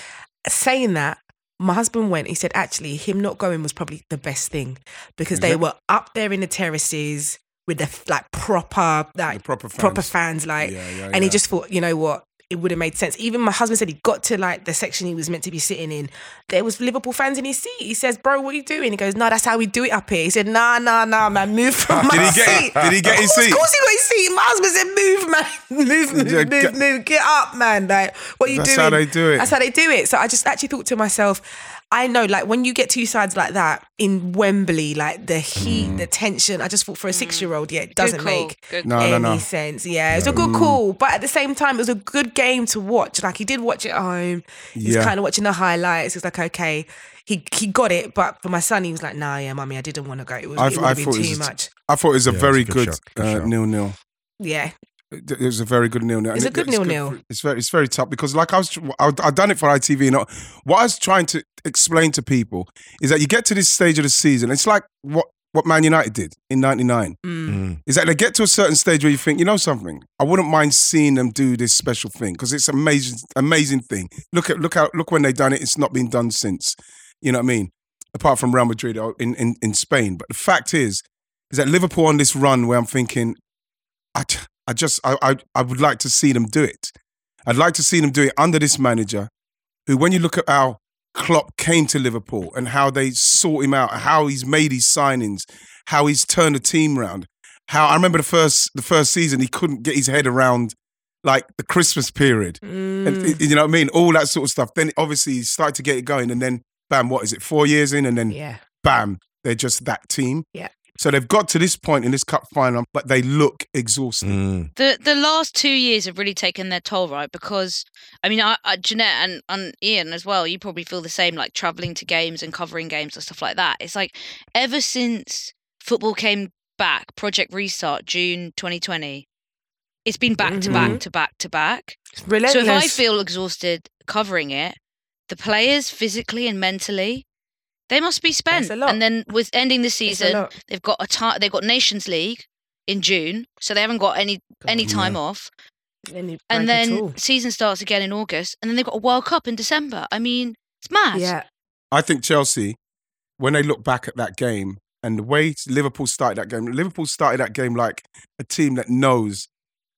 saying that, my husband went. He said, actually, him not going was probably the best thing because Is they it? were up there in the terraces with the like proper like The proper fans. proper fans, like, Yeah, yeah, and he just thought, you know what? It would have made sense. Even my husband said he got to like the section he was meant to be sitting in. There was Liverpool fans in his seat. He says, "Bro, what are you doing?" He goes, "No, that's how we do it up here." He said, "Nah, nah, nah, man, move <laughs> from my Did he get seat." Did he get his seat? Of course he got his seat. My husband said, "Move, man, <laughs> move, move, move, get- move, get up, man." Like, what are you That's doing? That's how they do it. That's how they do it. So I just actually thought to myself, I know, like when you get two sides like that in Wembley, like the heat, Mm. the tension. I just thought for a six-year-old, yeah, it doesn't make No, any no, no. sense. Yeah, it's a good call, but at the same time, it was a good game to watch. Like he did watch it at home. He's Yeah. kind of watching the highlights. He's like, okay, he he got it. But for my son, he was like, nah, yeah, mummy, I didn't want to go. It was I- it I have been thought it too was much. I thought it was a Yeah, very it's a good good, shot, good uh, nil nil. Yeah, It was a very good nil nil. It's a good nil-nil. It's very it's very tough because like I was I I done it for ITV. And what I was trying to explain to people is that you get to this stage of the season. It's like what what Man United did in '99. Mm. Is that they get to a certain stage where you think, you know something, I wouldn't mind seeing them do this special thing because it's amazing, amazing thing. Look at look how look when they done it. It's not been done since. You know what I mean? Apart from Real Madrid in in, in Spain. But the fact is, is that Liverpool on this run where I'm thinking, I, j- I just I, I I would like to see them do it. I'd like to see them do it under this manager, who when you look at how Klopp came to Liverpool and how they sought him out, how he's made his signings, how he's turned the team around. How I remember the first the first season he couldn't get his head around like the Christmas period. Mm. And, you know what I mean? All that sort of stuff. Then obviously he started to get it going and then bam, what is it, four years in and then yeah, bam, they're just that team. Yeah. So they've got to this point in this cup final, but they look exhausted. Mm. The the last two years have really taken their toll, right? Because I mean, I, I, Jeanette and, and Ian as well. You probably feel the same, like traveling to games and covering games and stuff like that. It's like ever since football came back, Project Restart, June 2020, it's been back to back to back to back. It's relentless. So if I feel exhausted covering it, the players physically and mentally, they must be spent. a lot. And then with ending the season, they've got a ti- they've got Nations League in June, so they haven't got any any time yeah. off. Any And then season starts again in August, and then they've got a World Cup in December. I mean, it's mad. yeah, I think Chelsea, when they look back at that game and the way Liverpool started that game, Liverpool started that game like a team that knows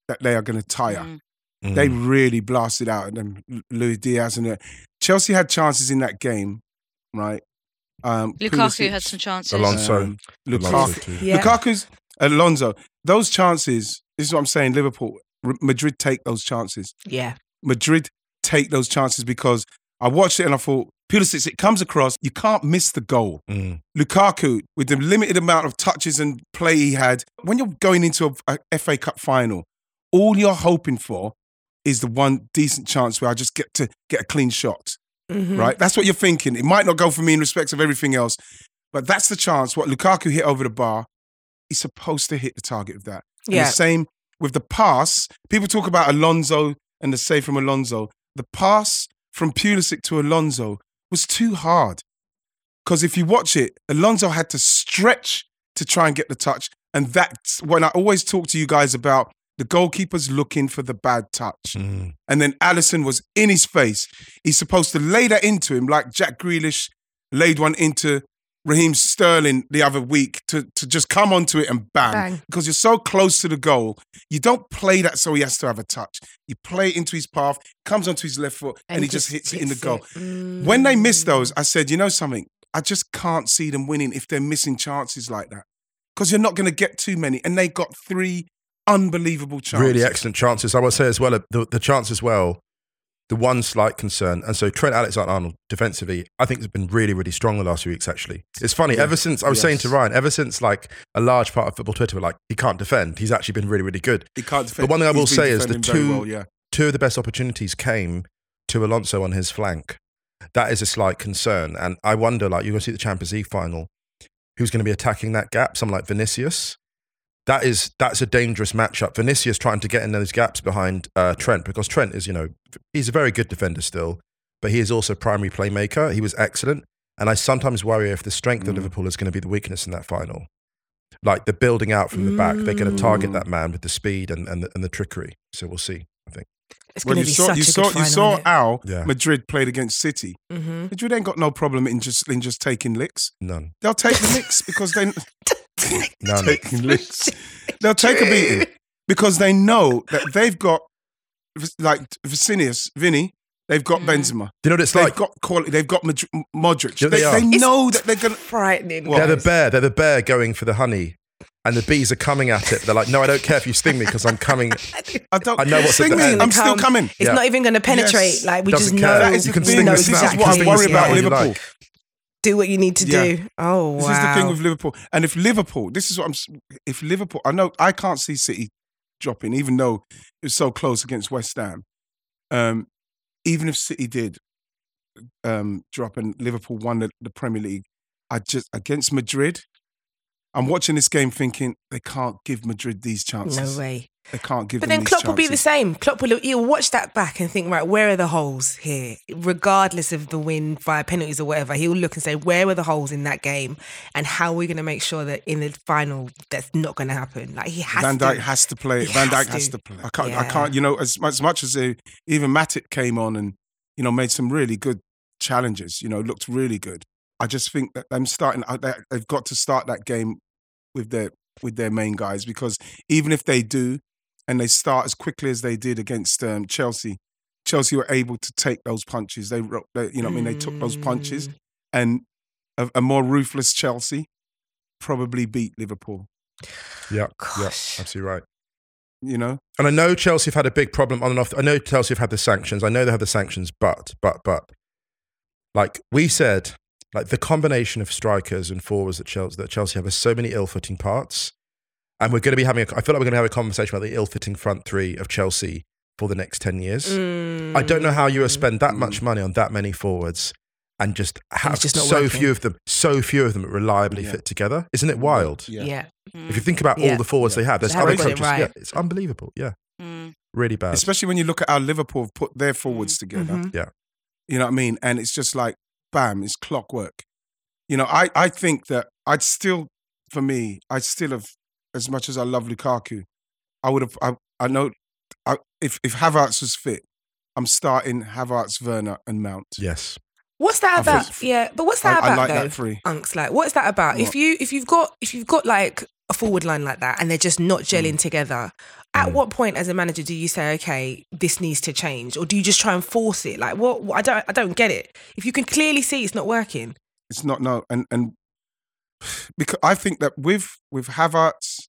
that they are going to tire. Mm. Mm. They really blasted out and then Luis Diaz and uh, Chelsea had chances in that game, right? Um, Lukaku Pulisic, had some chances. Alonso. um, Alonso Lukaku, yeah. Lukaku's Alonso. Those chances. This is what I'm saying. Liverpool, Madrid take those chances. yeah. Madrid take those chances because I watched it and I thought, Pulisic, it comes across. You can't miss the goal. Mm. Lukaku, with the limited amount of touches and play he had, when you're going into a, a FA Cup final, all you're hoping for is the one decent chance where I just get to get a clean shot. Mhm. Right? That's what you're thinking. It might not go for me in respect of everything else, but that's the chance. What Lukaku hit over the bar, he's supposed to hit the target of that. And Yeah. the same with the pass. People talk about Alonso and the save from Alonso. The pass from Pulisic to Alonso was too hard. Because if you watch it, Alonso had to stretch to try and get the touch. And that's when I always talk to you guys about the goalkeeper's looking for the bad touch. Mm. And then Alisson was in his face. He's supposed to lay that into him like Jack Grealish laid one into Raheem Sterling the other week to, to just come onto it and bang. Bang. Because you're so close to the goal. You don't play that so he has to have a touch. You play it into his path, comes onto his left foot, and, he just hits, it in the goal. Mm. When they miss those, I said, you know something? I just can't see them winning if they're missing chances like that. Because you're not going to get too many. And they got three unbelievable chances. Really excellent chances. I would say as well, uh, the, the chance as well, the one slight concern. And so Trent Alexander Arnold defensively, I think has been really, really strong the last few weeks, actually. It's funny, Yeah. ever since, I was saying to Ryan, ever since like a large part of football Twitter were like, he can't defend, he's actually been really, really good. He can't defend. But one thing I will say is the two- well, yeah. Two of the best opportunities came to Alonso on his flank. That is a slight concern. And I wonder, like, you're going to see the Champions League final, who's going to be attacking that gap? Someone like Vinicius. That is that's a dangerous matchup. Vinicius trying to get in those gaps behind uh, Trent because Trent is, you know, he's a very good defender still, but he is also primary playmaker. He was excellent, And I sometimes worry if the strength Mm. of Liverpool is going to be the weakness in that final. Like the building out from the back, they're going to target that man with the speed and, and, the, and the trickery. So we'll see, I think. It's Well, going you to be saw, such you saw, good final. you saw how Yeah. Madrid played against City. Mhm. Madrid ain't got no problem in just in just taking licks. None. They'll take the licks <laughs> because they <laughs> <laughs> None. taking licks. They'll <laughs> take a beating because they know that they've got like Vinicius, Vinny. They've got Mm. Benzema. Do you know what it's like? They've like? got quality. They've got Madri- Modric. Yeah, they, they are. they It's know that they're gonna. frightening. They're the bear. They're the bear going for the honey. And the bees are coming at it. They're like, no, I don't care if you sting me because I'm coming. I don't. I know what's at sting the me. end. I'm still coming. It's Yeah. not even going to penetrate. Yes. Like we Doesn't just care. know. That is the You can thing. sting know this This is what I worry about Yeah. Liverpool. Do what you need to Yeah. do. Oh wow. This is the thing with Liverpool. And if Liverpool, this is what I'm. If Liverpool, I know I can't see City dropping, even though it's so close against West Ham. Um, even if City did um, drop and Liverpool won the, the Premier League, I just against Madrid. I'm watching this game thinking they can't give Madrid these chances. no way. They can't give But then Klopp will be the same. Klopp will he'll watch that back and think, right, where are the holes here? Regardless of the win via penalties or whatever, he'll look and say, where were the holes in that game, and how are we going to make sure that in the final that's not going to happen? Like he has Van to. Has to play. Van has Dijk has to. to play. I can't. I can't. You know, as as much as they, even Matip came on and you know made some really good challenges. You know, looked really good. I just think that them starting. uh, they- They've got to start that game with their with their main guys because even if they do and they start as quickly as they did against um, Chelsea, Chelsea were able to take those punches. They, they you know, what I mean, they took those punches Mm. and a, a more ruthless Chelsea probably beat Liverpool. Yeah, yeah, absolutely right. You know. And I know Chelsea have had a big problem on and off. I know Chelsea have had the sanctions. I know they have the sanctions, but, but, but, like we said, like the combination of strikers and forwards that Chelsea, that Chelsea have has so many ill-fitting parts. And we're going to be having, a, I feel like we're going to have a conversation about the ill-fitting front three of Chelsea for the next 10 years. I don't know how you would spend that much money on that many forwards and just have just so working. few of them, so few of them reliably Yeah. fit together. Isn't it wild? Yeah. If you think about Yeah. all the forwards they have, there's They other haven't it coaches. right. Yeah, it's unbelievable. Yeah, Mm. really bad. especially when you look at how Liverpool have put their forwards together. Mhm. Yeah. You know what I mean? And it's just like, bam, it's clockwork. You know, I, I think that I'd still, for me, I'd still have, as much as I love Lukaku, I would have, I, I know, I, if, if Havertz was fit, I'm starting Havertz, Werner, and Mount. yes. What's that about? think- yeah, but what's I, that I about like though? that three. Unks, like, what's that about? If you if you've got if you've got like a forward line like that and they're just not gelling Mm. together, at what point as a manager do you say, okay, this needs to change, or do you just try and force it? Like, what? what- I don't I don't get it. If you can clearly see it's not working, It's not no, and and because I think that with with Havertz,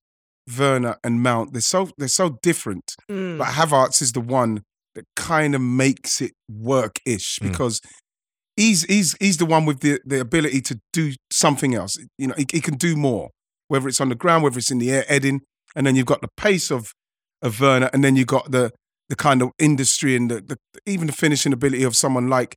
Werner, and Mount, they're so they're so different. Mm. But Havertz is the one that kind of makes it work ish Mm. because he's he's he's the one with the, the ability to do something else. You know, he, he can do more, whether it's on the ground, whether it's in the air, heading, and then you've got the pace of of Werner, and then you've got the the kind of industry and the, the even the finishing ability of someone like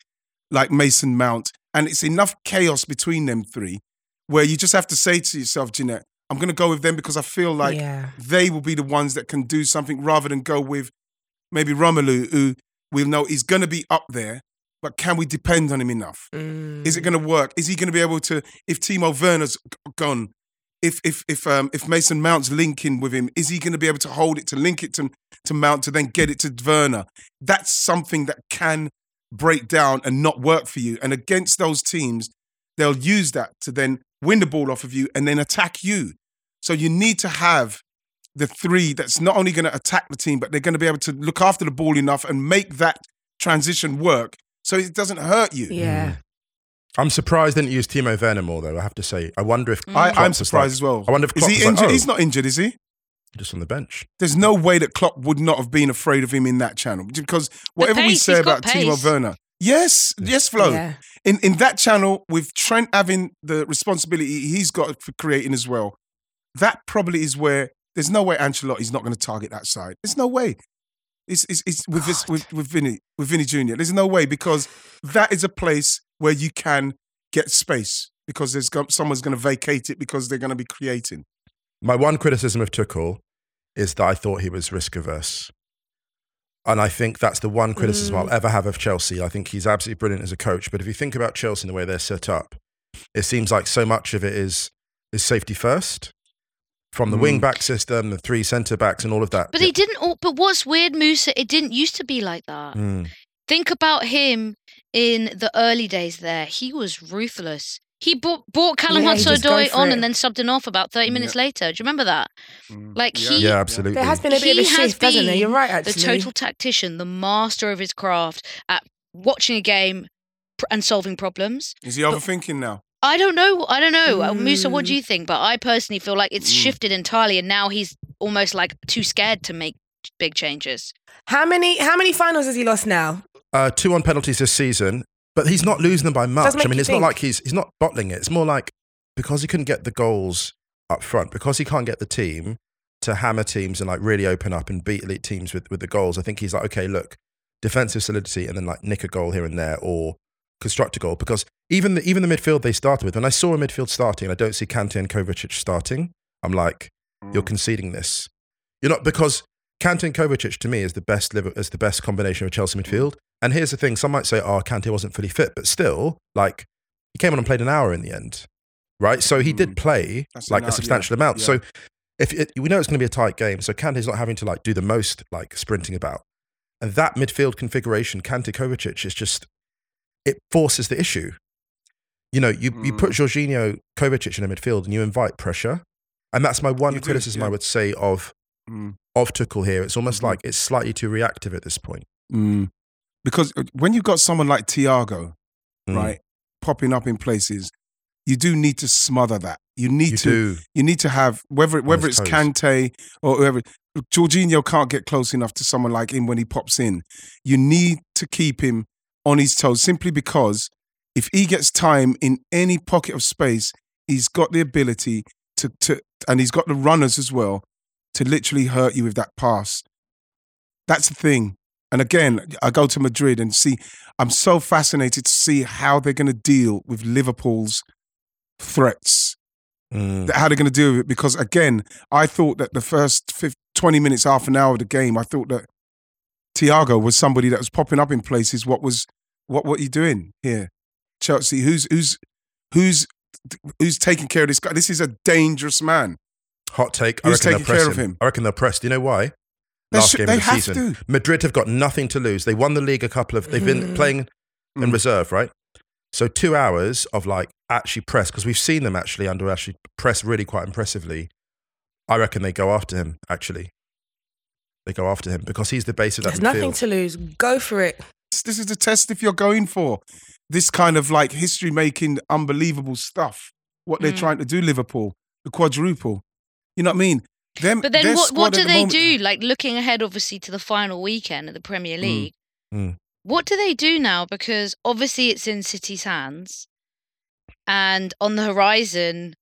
like Mason Mount. And it's enough chaos between them three where you just have to say to yourself, Jeanette, I'm going to go with them because I feel like yeah, they will be the ones that can do something rather than go with maybe Romelu, who we'll know is going to be up there, but can we depend on him enough? Is it Mm. going to work? Is he going to be able to? If Timo Werner's gone, if if if um if Mason Mount's linking with him, is he going to be able to hold it to link it to to Mount to then get it to Werner? That's something that can break down and not work for you. And against those teams, they'll use that to then win the ball off of you and then attack you. So you need to have the three that's not only going to attack the team, but they're going to be able to look after the ball enough and make that transition work so it doesn't hurt you. yeah. Hmm. I'm surprised they didn't use Timo Werner more, though. I have to say. I wonder if I, I'm surprised like- as well. I wonder if is he was like, injured? oh, He's not injured, is he? just on the bench. There's no way that Klopp would not have been afraid of him in that channel because whatever we say about got Timo. Werner, yes, yes, Flo, Yeah. in in that channel with Trent having the responsibility he's got for creating as well, that probably is where there's no way Ancelotti's not going to target that side. There's no way. It's, it's, it's with this with with Vinny with Vinny Junior. There's no way because that is a place where you can get space because there's go- someone's going to vacate it because they're going to be creating. My one criticism of Tuchel is that I thought he was risk averse. And I think that's the one criticism Mm. I'll ever have of Chelsea. I think he's absolutely brilliant as a coach. But if you think about Chelsea and the way they're set up, it seems like so much of it is is safety first from the wing back system, the three centre backs, and all of that. But he didn't. But what's weird, Musa? It didn't used to be like that. Mm. Think about him in the early days. There, he was ruthless. He bought, brought Callum Yeah, he just go Hudson-Odoi on it. and then subbed him off about thirty minutes later. Do you remember that? Mm. Like Yeah. he, yeah, absolutely. There has been a bit of a shift, hasn't there? You're right, Actually, the total tactician, the master of his craft at watching a game and solving problems. Is he overthinking now? I don't know. I don't know, Uh, Musa. What Mm. do you think? But I personally feel like it's Mm. shifted entirely, and now he's almost like too scared to make big changes. How many how many finals has he lost now? uh, two on penalties this season, but he's not losing them by much. I mean, it's not like he's he's not bottling it. It's more like because he couldn't get the goals up front, because he can't get the team to hammer teams and like really open up and beat elite teams with with the goals. I think he's like, okay, look, defensive solidity, and then like nick a goal here and there or construct a goal. Because even the even the midfield they started with, when I saw a midfield starting, I don't see Kante and Kovacic starting. I'm like, you're conceding this. You're not because Kante and Kovacic to me is the best is the best combination of Chelsea midfield. And here's the thing: some might say, "Oh, Kante wasn't fully fit," but still, like he came on and played an hour in the end, right? So he did Mm. play That's like a substantial yeah, amount. yeah. So if it, we know it's going to be a tight game, so Kante's not having to like do the most like sprinting about, and that midfield configuration, Kante Kovacic, is just it forces the issue. You know, you, you put Mm. Jorginho Kovacic in a midfield and you invite pressure. And that's my one You do, criticism I would say of Mm. of Tuchel here. It's almost Mhm. like it's slightly too reactive at this point. Mm. Because uh, when you've got someone like Thiago, Mm. right, popping up in places, you do need to smother that. You need You to do. you need to have whether whether it's toes. Kante or whoever. Jorginho can't get close enough to someone like him when he pops in. You need to keep him on his toes simply because if he gets time in any pocket of space, he's got the ability to to and he's got the runners as well to literally hurt you with that pass. That's the thing. And again, I go to Madrid and see. I'm so fascinated to see how they're going to deal with Liverpool's threats Mm. how they're going to deal with it because again i thought that the first 50, 20 minutes half an hour of the game i thought that Thiago was somebody that was popping up in places what was what what are you doing here chelsea who's who's who's who's taking care of this guy this is a dangerous man Hot take. I Who's reckon they'll taking care of him. I reckon they'll press. Do you know why? They Last should- game they of the have season. to. Madrid have got nothing to lose. They won the league a couple of. They've been Mm. playing in Mm. reserve, right? So two hours of like actually press because we've seen them actually under actually press really quite impressively. I reckon they go after him. Actually, they go after him because he's the base of that There's midfield. nothing to lose. Go for it. this is a test if you're going for this kind of like history making unbelievable stuff what they're Mm. trying to do liverpool the quadruple you know what i mean them, But then what, what do the they moment- do? Like looking ahead, obviously, to the final weekend of the Premier League. Mm. What do they do now? Because obviously it's in City's hands, and on the horizon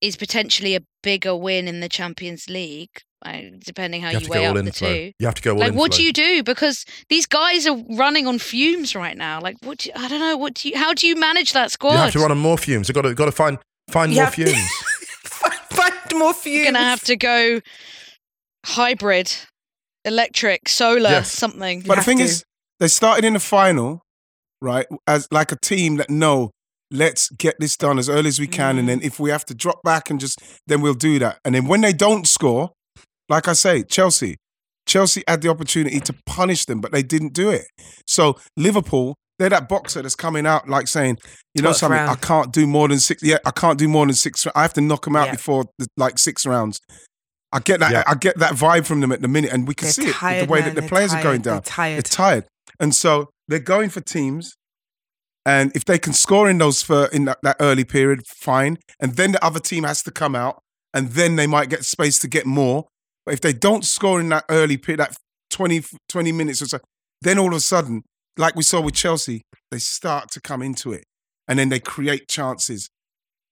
is potentially a bigger win in the Champions League, uh, depending how you you, weigh up in. the Flo. two. You have to go all Like, in. what Flo. do you do? Because these guys are running on fumes right now. Like, what? Do you, I don't know. What do you? How do you manage that squad? You have to run on more fumes. You've got to, got to find find You more have- fumes. <laughs> find, find more fumes. You're gonna have to go hybrid, electric, solar, Yes. something. but the thing to. is they started in the final right as like a team that know let's get this done as early as we can and then mm. if we have to drop back and just then we'll do that and then when they don't score like i say chelsea chelsea had the opportunity to punish them but they didn't do it so liverpool they're that boxer that's coming out like saying you know Twelfth something round. i can't do more than six yeah i can't do more than six i have to knock them out Yeah. before the, like six rounds I get that. Yeah. I get that vibe from them at the minute, and we can They're see it with the way man. that the They're players are going tired. They're down. tired. They're tired, and so they're going for teams. And if they can score in those for in that, that early period, fine. And then the other team has to come out, and then they might get space to get more. But if they don't score in that early period, that 20, 20 minutes or so, then all of a sudden, like we saw with Chelsea, they start to come into it, and then they create chances.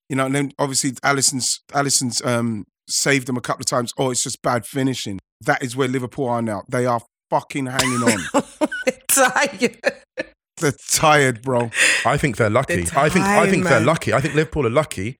You know, and then obviously Alisson's Alisson's um, saved them a couple of times. Oh, it's just bad finishing. That is where Liverpool are now. They are fucking hanging on. <laughs> tired. They're tired, bro. I think they're lucky. They're I think I tired, think they're lucky. I think Liverpool are lucky.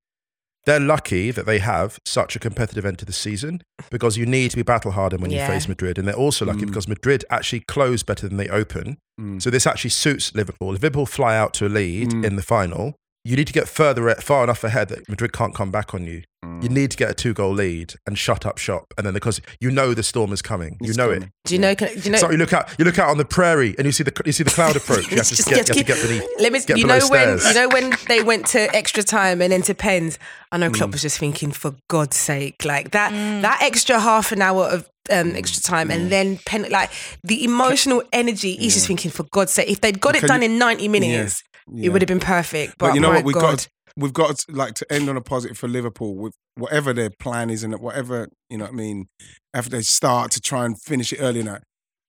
They're lucky that they have such a competitive end to the season because you need to be battle hardened when Yeah. you face Madrid, and they're also lucky Mm. because Madrid actually close better than they open. Mm. So this actually suits Liverpool. If Liverpool fly out to a lead Mm. in the final, you need to get further far enough ahead that Madrid can't come back on you. You mm. need to get a two goal lead and shut up shop, and then because you know the storm is coming, you It's know coming. it. Do you know? Can, do you know? So you look out, you look out on the prairie, and you see the you see the cloud <laughs> approach. You have to Just- get, just you have to keep- get beneath. Let me. get you below know when you know when they went to extra time and then to pens. I know Mm. Klopp was just thinking, for God's sake, like that mm. that extra half an hour of um, extra mm. time and then pen like the emotional energy. He's just thinking, for God's sake, if they'd got it done you- in ninety minutes, Yeah. it would have been perfect. But, But you know what? We've God. got we've got to, like to end on a positive for Liverpool with whatever their plan is and whatever you know. what I mean, after they start to try and finish it early now,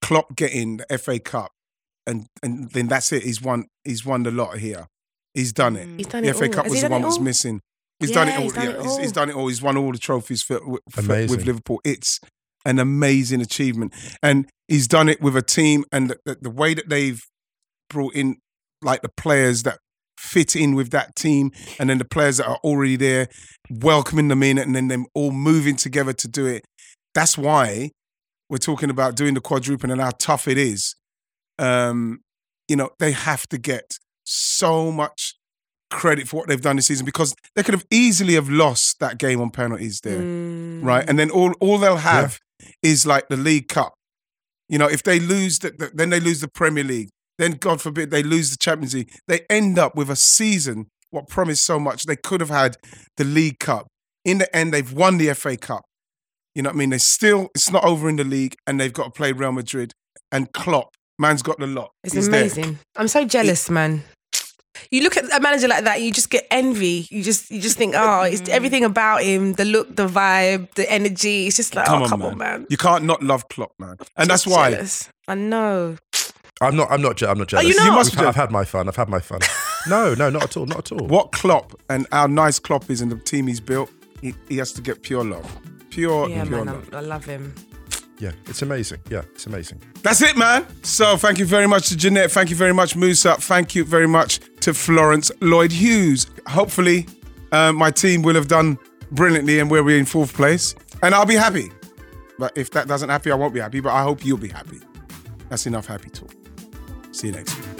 Klopp getting the FA Cup, and and then that's it. He's won. He's won the lot here. He's done it. Mm. He's done the it FA all. Cup Has was the one it that was missing. He's done it all. he's done yeah, it he's, he's all. done it all. He's won all the trophies for, for, with Liverpool. It's an amazing achievement, and he's done it with a team. And the, the, the way that they've brought in, like the players that fit in with that team, and then the players that are already there, welcoming them in, and then them all moving together to do it. That's why we're talking about doing the quadruple and how tough it is. Um, you know, they have to get so much credit for what they've done this season because they could have easily have lost that game on penalties there, Mm. right? And then all all they'll have is like the League Cup. You know, if they lose, the, the, then they lose the Premier League. Then, God forbid, they lose the Champions League. They end up with a season what promised so much. They could have had the League Cup. In the end, they've won the FA Cup. You know what I mean? They still, it's not over in the league, and they've got to play Real Madrid and Klopp. Man's got the lot. It's He's there. amazing. I'm so jealous, man. You look at a manager like that, you just get envy. You just you just think, oh, it's mm-hmm. everything about him, the look, the vibe, the energy. It's just like, Come oh, on, come man. on, man. You can't not love Klopp, man. And that's why. Jealous. I know. I'm not. I'm not. je- I'm not jealous. you not? must We've had- I've had my fun. I've had my fun. <laughs> no, no, not at all. Not at all. What Klopp and how nice Klopp is and the team he's built, he, he has to get pure love. Pure, Yeah, pure man, love. I, I love him. Yeah, it's amazing. Yeah, it's amazing. That's it, man. So thank you very much to Jeanette. Thank you very much, Musa. Thank you very much to Florence Lloyd Hughes. Hopefully, um, my team will have done brilliantly and we'll be in fourth place. And I'll be happy. But if that doesn't happy, I won't be happy. But I hope you'll be happy. That's enough happy talk. See you next week.